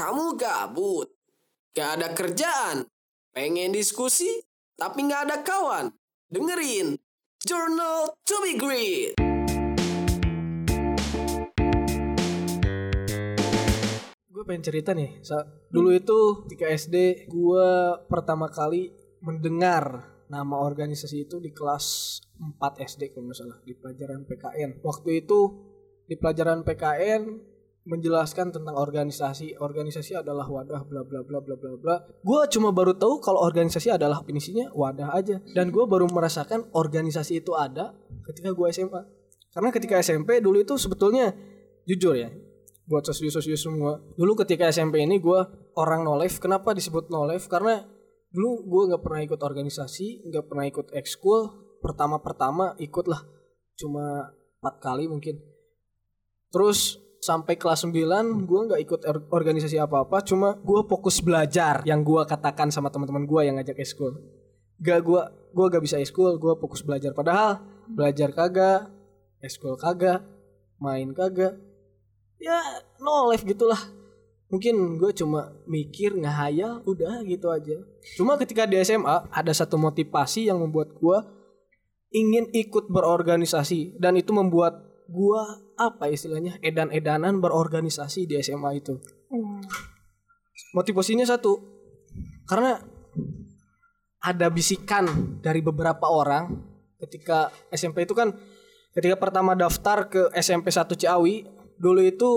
Kamu gabut, gak ada kerjaan, pengen diskusi, tapi gak ada kawan. Dengerin Journal to be Great. Gue pengen cerita nih. Sa dulu itu ketika SD gue pertama kali mendengar nama organisasi itu di kelas 4 SD kalau nggak salah di pelajaran PKN. Waktu itu di pelajaran PKN menjelaskan tentang organisasi. Organisasi adalah wadah bla bla bla bla bla bla. Gue cuma baru tahu kalau organisasi adalah definisinya wadah aja. Dan gue baru merasakan organisasi itu ada ketika gue SMA. Karena ketika SMP dulu itu sebetulnya jujur ya, buat sosius-sosius semua. Dulu ketika SMP ini gue orang no life. Kenapa disebut no life? Karena dulu gue nggak pernah ikut organisasi, nggak pernah ikut ekskul. Pertama-pertama ikut lah, cuma empat kali mungkin. Terus sampai kelas 9 gue nggak ikut or- organisasi apa-apa, cuma gue fokus belajar yang gue katakan sama teman-teman gue yang ngajak ekskul. Gak gue gue gak bisa ekskul, gue fokus belajar. Padahal belajar kagak, ekskul kagak, main kagak, ya no life gitulah mungkin gue cuma mikir ngehayal udah gitu aja cuma ketika di SMA ada satu motivasi yang membuat gue ingin ikut berorganisasi dan itu membuat gue apa istilahnya edan-edanan berorganisasi di SMA itu. Motivasinya satu karena ada bisikan dari beberapa orang ketika SMP itu kan ketika pertama daftar ke SMP 1 Ciawi dulu itu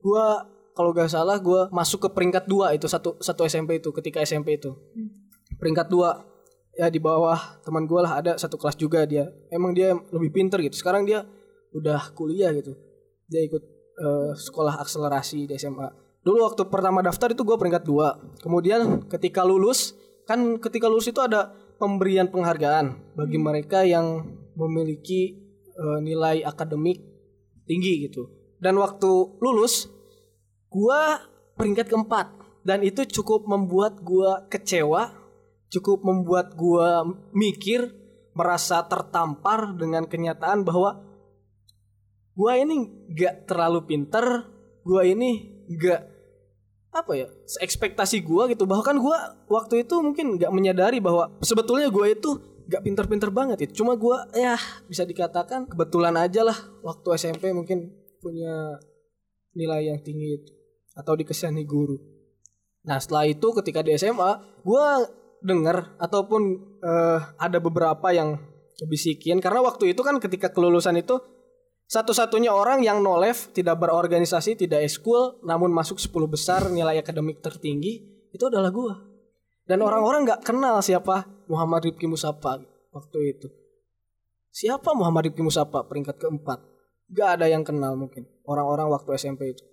gua kalau gak salah gua masuk ke peringkat dua itu satu satu SMP itu ketika SMP itu. Peringkat dua ya di bawah teman gua lah ada satu kelas juga dia. Emang dia lebih pinter gitu. Sekarang dia udah kuliah gitu. Dia ikut eh, sekolah akselerasi di SMA dulu waktu pertama daftar itu gua peringkat dua. Kemudian ketika lulus kan ketika lulus itu ada pemberian penghargaan bagi mereka yang memiliki eh, nilai akademik tinggi gitu. Dan waktu lulus gua peringkat keempat. Dan itu cukup membuat gua kecewa cukup membuat gua mikir merasa tertampar dengan kenyataan bahwa gua ini gak terlalu pinter gua ini gak apa ya ekspektasi gua gitu. Bahkan gua waktu itu mungkin nggak menyadari bahwa sebetulnya gua itu gak pinter-pinter banget itu cuma gua ya bisa dikatakan kebetulan aja lah waktu SMP mungkin punya nilai yang tinggi itu atau dikesani guru. Nah setelah itu ketika di SMA, gue denger ataupun eh, ada beberapa yang bisikin karena waktu itu kan ketika kelulusan itu satu-satunya orang yang no left, tidak berorganisasi, tidak eskul, namun masuk 10 besar nilai akademik tertinggi itu adalah gue. Dan orang-orang nggak kenal siapa Muhammad Rifki Musapa waktu itu. Siapa Muhammad Rifki Musapa peringkat keempat? Gak ada yang kenal mungkin orang-orang waktu SMP itu.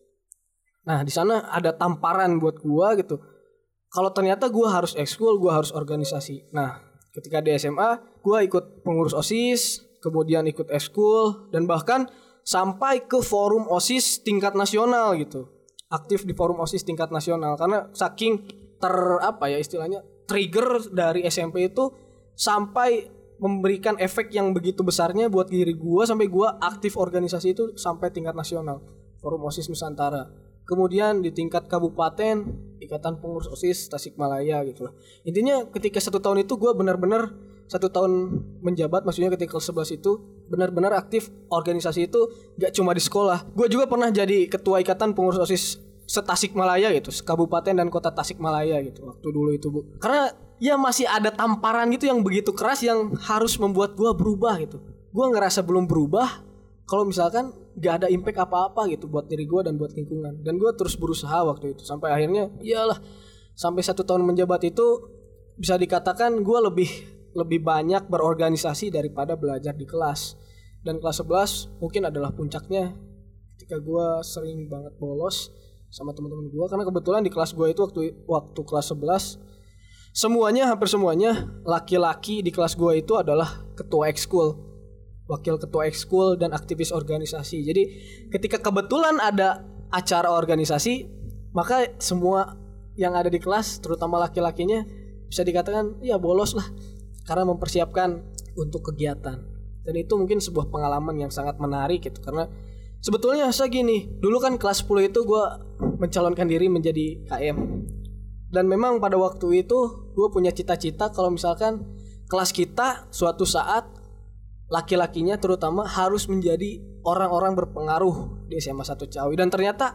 Nah di sana ada tamparan buat gua gitu. Kalau ternyata gua harus ekskul, gua harus organisasi. Nah ketika di SMA, gua ikut pengurus osis, kemudian ikut ekskul dan bahkan sampai ke forum osis tingkat nasional gitu. Aktif di forum osis tingkat nasional. Karena saking ter apa ya istilahnya trigger dari SMP itu sampai memberikan efek yang begitu besarnya buat diri gua sampai gua aktif organisasi itu sampai tingkat nasional. Forum osis nusantara. Kemudian di tingkat kabupaten ikatan pengurus osis tasikmalaya gitu lah. Intinya ketika satu tahun itu gua benar-benar satu tahun menjabat maksudnya ketika kelas 11 itu benar-benar aktif organisasi itu gak cuma di sekolah. Gue juga pernah jadi ketua ikatan pengurus osis setasikmalaya gitu kabupaten dan kota Tasikmalaya gitu waktu dulu itu bu. Karena ya masih ada tamparan gitu yang begitu keras yang harus membuat gua berubah gitu. Gua ngerasa belum berubah kalau misalkan gak ada impact apa-apa gitu buat diri gua dan buat lingkungan. Dan gua terus berusaha waktu itu sampai akhirnya iyalah sampai satu tahun menjabat itu bisa dikatakan gua lebih lebih banyak berorganisasi daripada belajar di kelas. Dan kelas 11 mungkin adalah puncaknya ketika gua sering banget bolos sama teman-teman gue karena kebetulan di kelas gue itu waktu waktu kelas 11 semuanya hampir semuanya laki-laki di kelas gue itu adalah ketua ekskul wakil ketua ekskul dan aktivis organisasi. Jadi ketika kebetulan ada acara organisasi maka semua yang ada di kelas terutama laki-lakinya bisa dikatakan ya bolos lah karena mempersiapkan untuk kegiatan. Dan itu mungkin sebuah pengalaman yang sangat menarik gitu. Karena sebetulnya saya gini dulu kan kelas 10 itu gue mencalonkan diri menjadi KM dan memang pada waktu itu gue punya cita-cita kalau misalkan kelas kita suatu saat laki-lakinya terutama harus menjadi orang-orang berpengaruh di SMA 1 Ciawi. Dan ternyata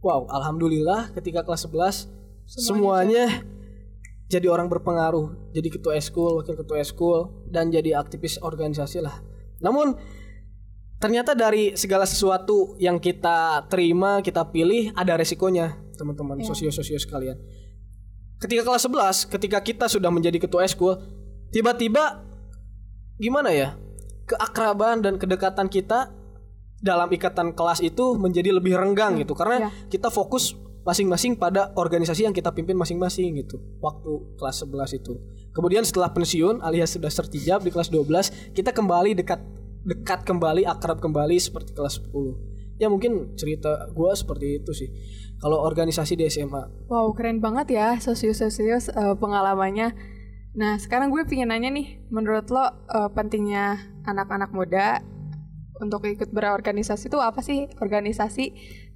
wow alhamdulillah ketika kelas 11 semuanya, jadi orang berpengaruh jadi ketua eskul wakil ketua eskul dan jadi aktivis organisasi lah. Namun ternyata dari segala sesuatu yang kita terima kita pilih ada resikonya teman-teman sosio-sosio sekalian. Ketika kelas 11 ketika kita sudah menjadi ketua eskul tiba-tiba gimana ya keakraban dan kedekatan kita dalam ikatan kelas itu menjadi lebih renggang gitu. Karena Iya. kita fokus masing-masing pada organisasi yang kita pimpin masing-masing gitu. Waktu kelas 11 itu. Kemudian setelah pensiun alias sudah sertijab di kelas 12 kita kembali dekat dekat kembali akrab kembali seperti kelas 10 ya mungkin cerita gua seperti itu sih. Kalau organisasi di SMA Wow, keren banget ya sosius-sosius eh, pengalamannya. Nah, sekarang gue pengen nanya nih, menurut lo eh, pentingnya anak-anak muda untuk ikut berorganisasi itu apa sih? Organisasi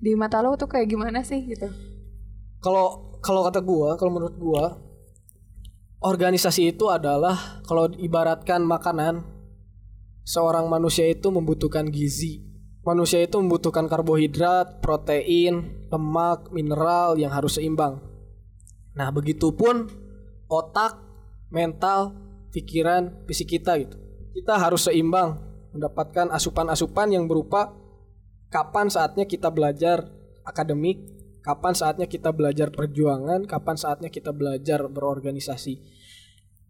di mata lo tuh kayak gimana sih gitu? kalau kalau kata gua kalau menurut gua organisasi itu adalah kalau ibaratkan makanan seorang manusia itu membutuhkan gizi manusia itu membutuhkan karbohidrat protein lemak mineral yang harus seimbang nah begitupun otak mental pikiran fisik kita gitu kita harus seimbang mendapatkan asupan-asupan yang berupa kapan saatnya kita belajar akademik, kapan saatnya kita belajar perjuangan, kapan saatnya kita belajar berorganisasi.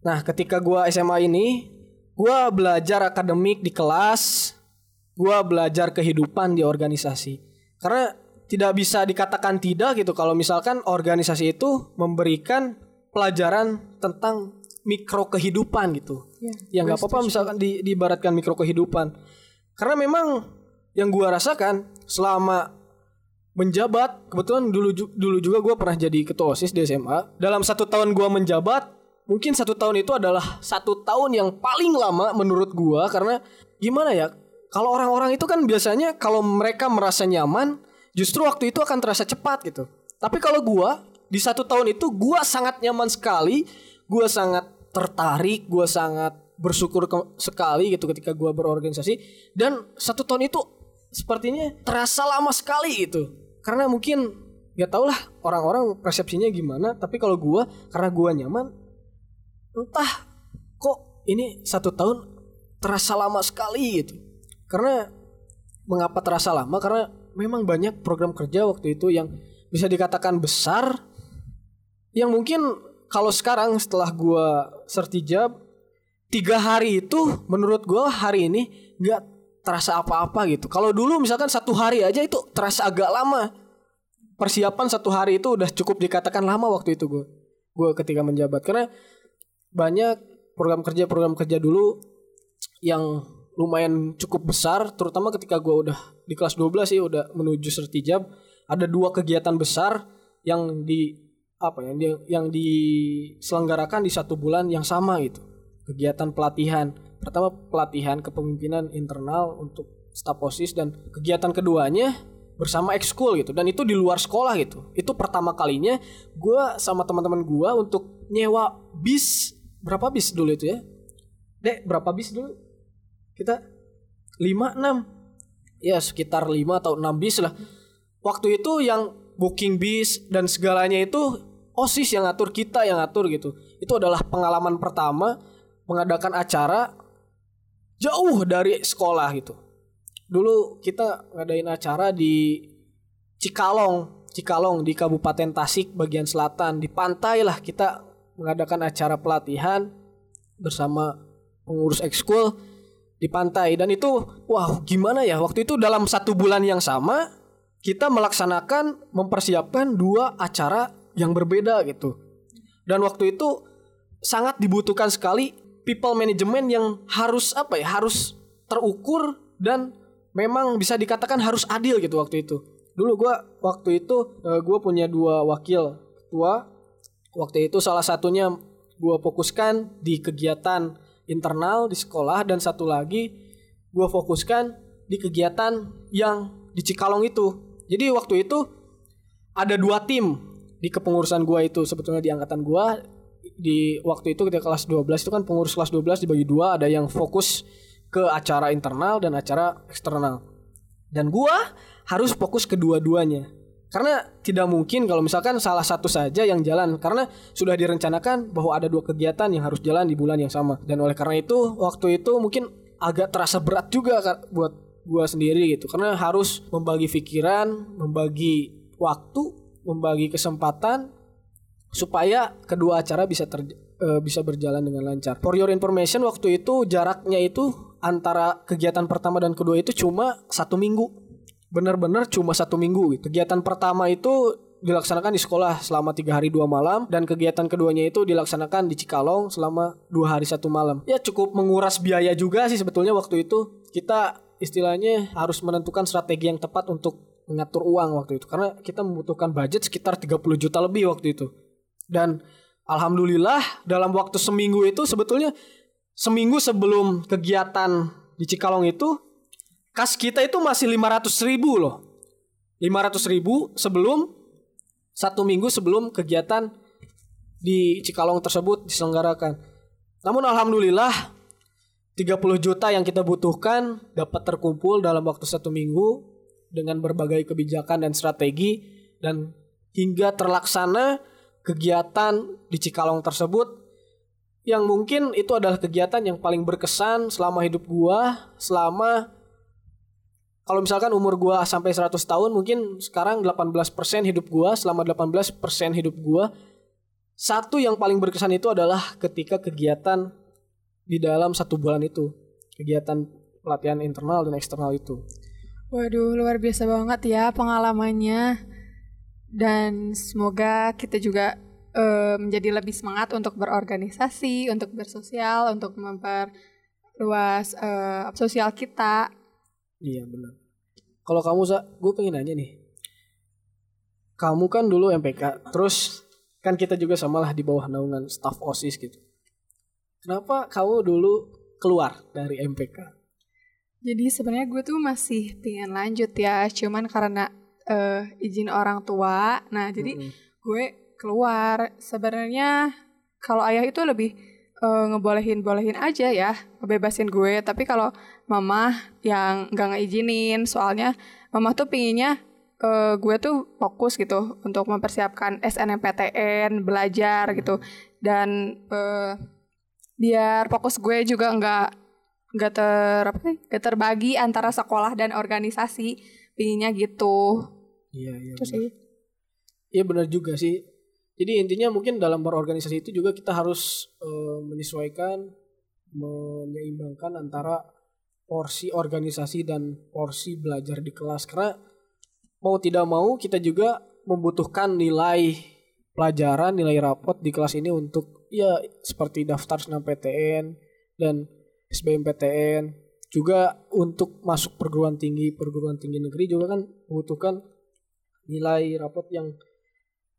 Nah, ketika gua SMA ini, gua belajar akademik di kelas, gua belajar kehidupan di organisasi. Karena tidak bisa dikatakan tidak gitu kalau misalkan organisasi itu memberikan pelajaran tentang mikro kehidupan gitu. Ya, ya nggak apa-apa misalkan di, diibaratkan mikro kehidupan. Karena memang yang gua rasakan selama menjabat kebetulan dulu dulu juga gua pernah jadi ketua osis di SMA dalam satu tahun gua menjabat mungkin satu tahun itu adalah satu tahun yang paling lama menurut gua. Karena gimana ya kalau orang-orang itu kan biasanya kalau mereka merasa nyaman justru waktu itu akan terasa cepat gitu. Tapi kalau gua di satu tahun itu gua sangat nyaman sekali gua sangat tertarik gua sangat bersyukur sekali gitu ketika gua berorganisasi. Dan satu tahun itu sepertinya terasa lama sekali gitu. Karena mungkin nggak tau lah orang-orang persepsinya gimana tapi kalau gua karena gua nyaman entah kok ini satu tahun terasa lama sekali gitu. Karena mengapa terasa lama? Karena memang banyak program kerja waktu itu yang bisa dikatakan besar yang mungkin kalau sekarang setelah gua sertijab tiga hari itu menurut gua hari ini nggak terasa apa-apa gitu. Kalau dulu misalkan satu hari aja itu terasa agak lama. Persiapan satu hari itu udah cukup dikatakan lama waktu itu gue gue ketika menjabat. Karena banyak program kerja program kerja dulu yang lumayan cukup besar terutama ketika gue udah di kelas 12 sih udah menuju sertijab ada dua kegiatan besar yang di apa ya yang, yang diselenggarakan di satu bulan yang sama gitu. Kegiatan pelatihan. Pertama pelatihan kepemimpinan internal untuk staf osis dan kegiatan keduanya bersama ekskul gitu. Dan itu di luar sekolah gitu. Itu pertama kalinya gue sama teman-teman gue untuk nyewa bis. Berapa bis dulu itu ya? Dek berapa bis dulu? Kita 5 6 ya sekitar 5 atau 6 bis lah. Waktu itu yang booking bis dan segalanya itu osis yang ngatur kita yang ngatur gitu. Itu adalah pengalaman pertama mengadakan acara jauh dari sekolah gitu. Dulu kita ngadain acara di Cikalong Cikalong di Kabupaten Tasik bagian selatan. Di pantai lah kita mengadakan acara pelatihan bersama pengurus ekskul di pantai. Dan itu wah gimana ya? Waktu itu dalam satu bulan yang sama kita melaksanakan mempersiapkan dua acara yang berbeda gitu. Dan waktu itu sangat dibutuhkan sekali people management yang harus apa ya harus terukur dan memang bisa dikatakan harus adil gitu waktu itu. Dulu gua waktu itu eh, gua punya dua wakil ketua. Waktu itu salah satunya gua fokuskan di kegiatan internal di sekolah dan satu lagi gua fokuskan di kegiatan yang di Cikalong itu. Jadi waktu itu ada dua tim di kepengurusan gua itu sebetulnya di angkatan gua di waktu itu ketika kelas 12 itu kan pengurus kelas 12 dibagi dua ada yang fokus ke acara internal dan acara eksternal. Dan gua harus fokus kedua-duanya. Karena tidak mungkin kalau misalkan salah satu saja yang jalan karena sudah direncanakan bahwa ada dua kegiatan yang harus jalan di bulan yang sama. Dan oleh karena itu waktu itu mungkin agak terasa berat juga buat gua sendiri gitu karena harus membagi pikiran, membagi waktu, membagi kesempatan supaya kedua acara bisa ter, eh, bisa berjalan dengan lancar. For your information waktu itu jaraknya itu antara kegiatan pertama dan kedua itu cuma satu minggu. Bener-bener cuma satu minggu. gitu. Kegiatan pertama itu dilaksanakan di sekolah selama tiga hari dua malam dan kegiatan keduanya itu dilaksanakan di Cikalong selama dua hari satu malam. Ya cukup menguras biaya juga sih sebetulnya waktu itu kita istilahnya harus menentukan strategi yang tepat untuk mengatur uang waktu itu karena kita membutuhkan budget sekitar 30 juta lebih waktu itu. Dan alhamdulillah dalam waktu seminggu itu sebetulnya seminggu sebelum kegiatan di Cikalong itu kas kita itu masih 500 ribu loh. 500 ribu sebelum satu minggu sebelum kegiatan di Cikalong tersebut diselenggarakan. Namun alhamdulillah 30 juta yang kita butuhkan dapat terkumpul dalam waktu satu minggu dengan berbagai kebijakan dan strategi dan hingga terlaksana kegiatan di Cikalong tersebut yang mungkin itu adalah kegiatan yang paling berkesan selama hidup gua selama kalau misalkan umur gua sampai 100 tahun mungkin sekarang 18% hidup gua selama 18% hidup gua. Satu yang paling berkesan itu adalah ketika kegiatan di dalam satu bulan itu kegiatan pelatihan internal dan eksternal itu Waduh, luar biasa banget ya pengalamannya. Dan semoga kita juga eh, menjadi lebih semangat untuk berorganisasi, untuk bersosial, untuk memperluas eh, sosial kita. Iya benar. Kalau kamu sa, gue pengen nanya nih. Kamu kan dulu MPK, terus kan kita juga samalah di bawah naungan staff OSIS gitu. Kenapa kamu dulu keluar dari MPK? Jadi sebenarnya gue tuh masih pengen lanjut ya, cuman karena eh, izin orang tua. Nah, jadi Mm-mm. gue keluar. Sebenarnya kalau ayah itu lebih eh, ngebolehin bolehin aja ya, ngebebasin gue. Tapi kalau mama yang nggak ngeizinin, soalnya mama tuh pinginnya eh, gue tuh fokus gitu untuk mempersiapkan SNMPTN, belajar gitu, dan eh, biar fokus gue juga nggak nggak ter apa sih, nggak terbagi antara sekolah dan organisasi, pinginnya gitu. Iya iya. Terus sih. Iya benar juga sih. Jadi intinya mungkin dalam berorganisasi itu juga kita harus eh, menyesuaikan, menyeimbangkan antara porsi organisasi dan porsi belajar di kelas karena mau tidak mau kita juga membutuhkan nilai pelajaran, nilai rapot di kelas ini untuk ya seperti daftar SNMPTN dan SBMPTN juga untuk masuk perguruan tinggi perguruan tinggi negeri juga kan membutuhkan nilai rapot yang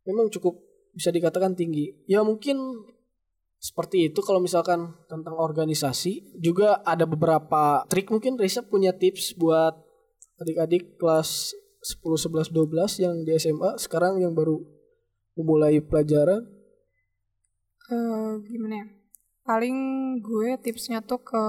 memang cukup bisa dikatakan tinggi. Ya mungkin seperti itu kalau misalkan tentang organisasi juga ada beberapa trik mungkin Risa punya tips buat adik-adik kelas 10 11 12 yang di SMA sekarang yang baru memulai pelajaran. Eh, gimana ya? Paling gue tipsnya tuh ke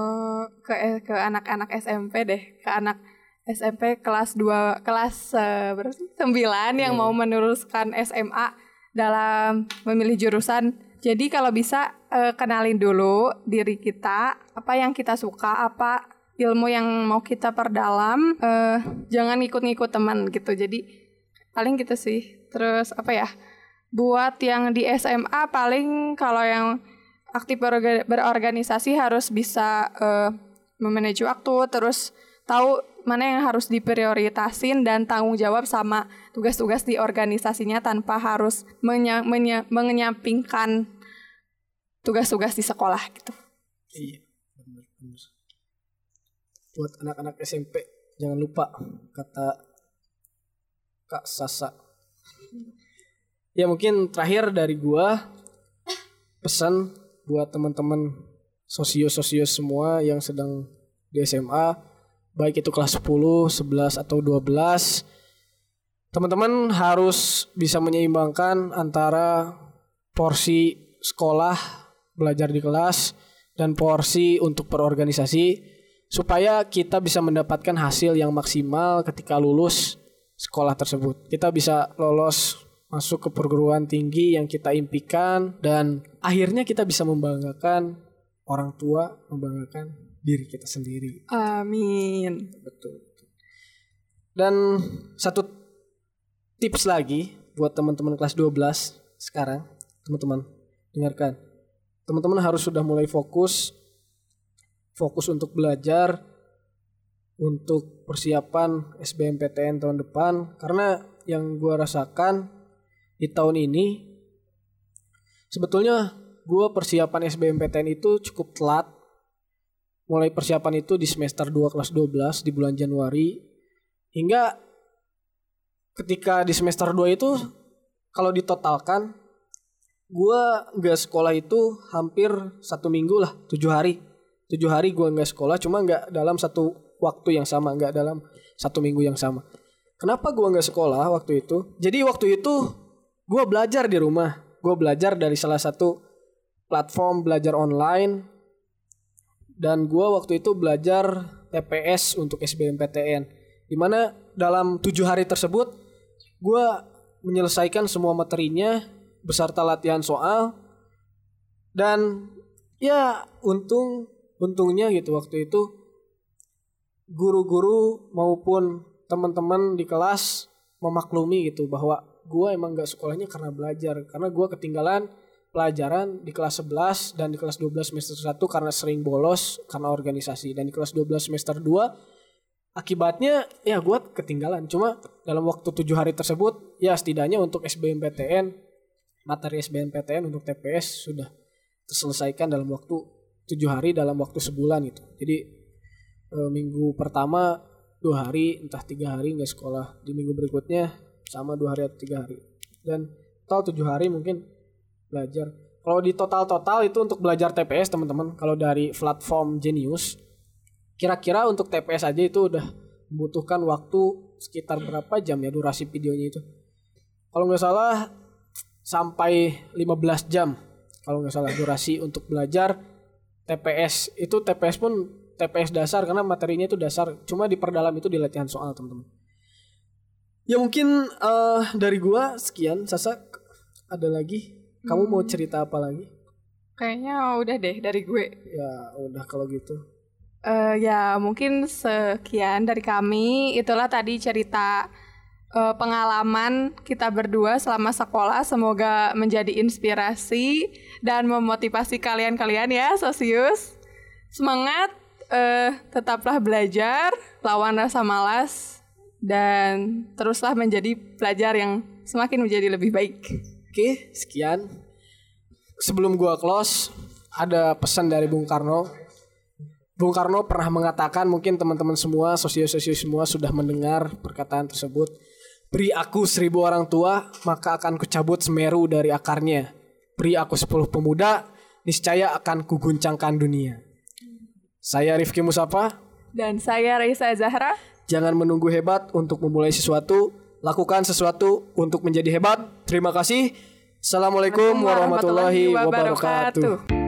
ke ke anak-anak SMP deh, ke anak SMP kelas 2 kelas eh, berapa sih? 9 yang Iya. mau meneruskan SMA dalam memilih jurusan. Jadi kalau bisa eh, kenalin dulu diri kita, apa yang kita suka, apa ilmu yang mau kita perdalam, eh, jangan ikut-ngikut teman gitu. Jadi paling gitu sih. Terus apa ya? Buat yang di SMA paling kalau yang aktif berorga- berorganisasi harus bisa eh, memanage waktu, terus tahu mana yang harus diprioritasin dan tanggung jawab sama tugas-tugas di organisasinya tanpa harus menya- menya- mengenyampingkan tugas-tugas di sekolah gitu. Iya, benar benar. Buat anak-anak SMP jangan lupa kata Kak Sasa. Ya mungkin terakhir dari gua pesan buat teman-teman sosio-sosio semua yang sedang di SMA baik itu kelas 10, 11 atau 12 teman-teman harus bisa menyeimbangkan antara porsi sekolah belajar di kelas dan porsi untuk berorganisasi supaya kita bisa mendapatkan hasil yang maksimal ketika lulus sekolah tersebut. Kita bisa lolos masuk ke perguruan tinggi yang kita impikan dan akhirnya kita bisa membanggakan orang tua, membanggakan diri kita sendiri. Amin. Betul. Dan satu tips lagi buat teman-teman kelas 12 sekarang, teman-teman dengarkan. Teman-teman harus sudah mulai fokus fokus untuk belajar untuk persiapan SBMPTN tahun depan karena yang gua rasakan di tahun ini sebetulnya gua persiapan SBMPTN itu cukup telat. Mulai persiapan itu di semester 2 kelas 12 di bulan Januari. Hingga ketika di semester 2 itu kalau ditotalkan gua nggak sekolah itu hampir satu minggu lah tujuh hari. Tujuh hari gue nggak sekolah cuma nggak dalam satu waktu yang sama nggak dalam satu minggu yang sama. Kenapa gue nggak sekolah waktu itu? Jadi waktu itu gue belajar di rumah. Gue belajar dari salah satu platform belajar online. Dan gue waktu itu belajar TPS untuk SBMPTN di mana dalam tujuh hari tersebut gue menyelesaikan semua materinya beserta latihan soal. Dan ya untung untungnya gitu waktu itu guru-guru maupun teman-teman di kelas memaklumi gitu bahwa gue emang gak sekolahnya karena belajar. Karena gue ketinggalan pelajaran di kelas 11 dan di kelas 12 semester 1 karena sering bolos karena organisasi. Dan di kelas 12 semester 2 akibatnya ya gue ketinggalan. Cuma dalam waktu tujuh hari tersebut ya setidaknya untuk SBMPTN materi SBMPTN untuk TPS sudah terselesaikan dalam waktu tujuh hari dalam waktu sebulan gitu. Jadi e, minggu pertama dua hari entah tiga hari nggak sekolah. Di minggu berikutnya sama dua hari atau tiga hari. Dan total tujuh hari mungkin belajar. Kalau di total total itu untuk belajar TPS teman-teman. Kalau dari platform Genius kira-kira untuk TPS aja itu udah membutuhkan waktu sekitar berapa jam ya durasi videonya itu? Kalau nggak salah sampai 15 jam. Kalau nggak salah durasi untuk belajar TPS itu TPS pun TPS dasar karena materinya itu dasar. Cuma diperdalam itu di latihan soal teman-teman ya mungkin uh, dari gua sekian Sasa ada lagi kamu mau cerita apa lagi Kayaknya udah deh dari gue. ya udah kalau gitu Eh, ya mungkin sekian dari kami. Itulah tadi cerita eh, pengalaman kita berdua selama sekolah. Semoga menjadi inspirasi dan memotivasi kalian-kalian ya, Sosius. Semangat, eh, tetaplah belajar, lawan rasa malas, dan teruslah menjadi pelajar yang semakin menjadi lebih baik. Oke, sekian. Sebelum gua close, ada pesan dari Bung Karno. Bung Karno pernah mengatakan mungkin teman-teman semua, sosio-sosio semua sudah mendengar perkataan tersebut. Beri aku seribu orang tua, maka akan kucabut semeru dari akarnya. Beri aku sepuluh pemuda, niscaya akan kuguncangkan dunia. Saya Rifki Musapa, Dan saya Raisa Zahra. Jangan menunggu hebat untuk memulai sesuatu, lakukan sesuatu untuk menjadi hebat. Terima kasih. Assalamualaikum warahmatullahi wabarakatuh.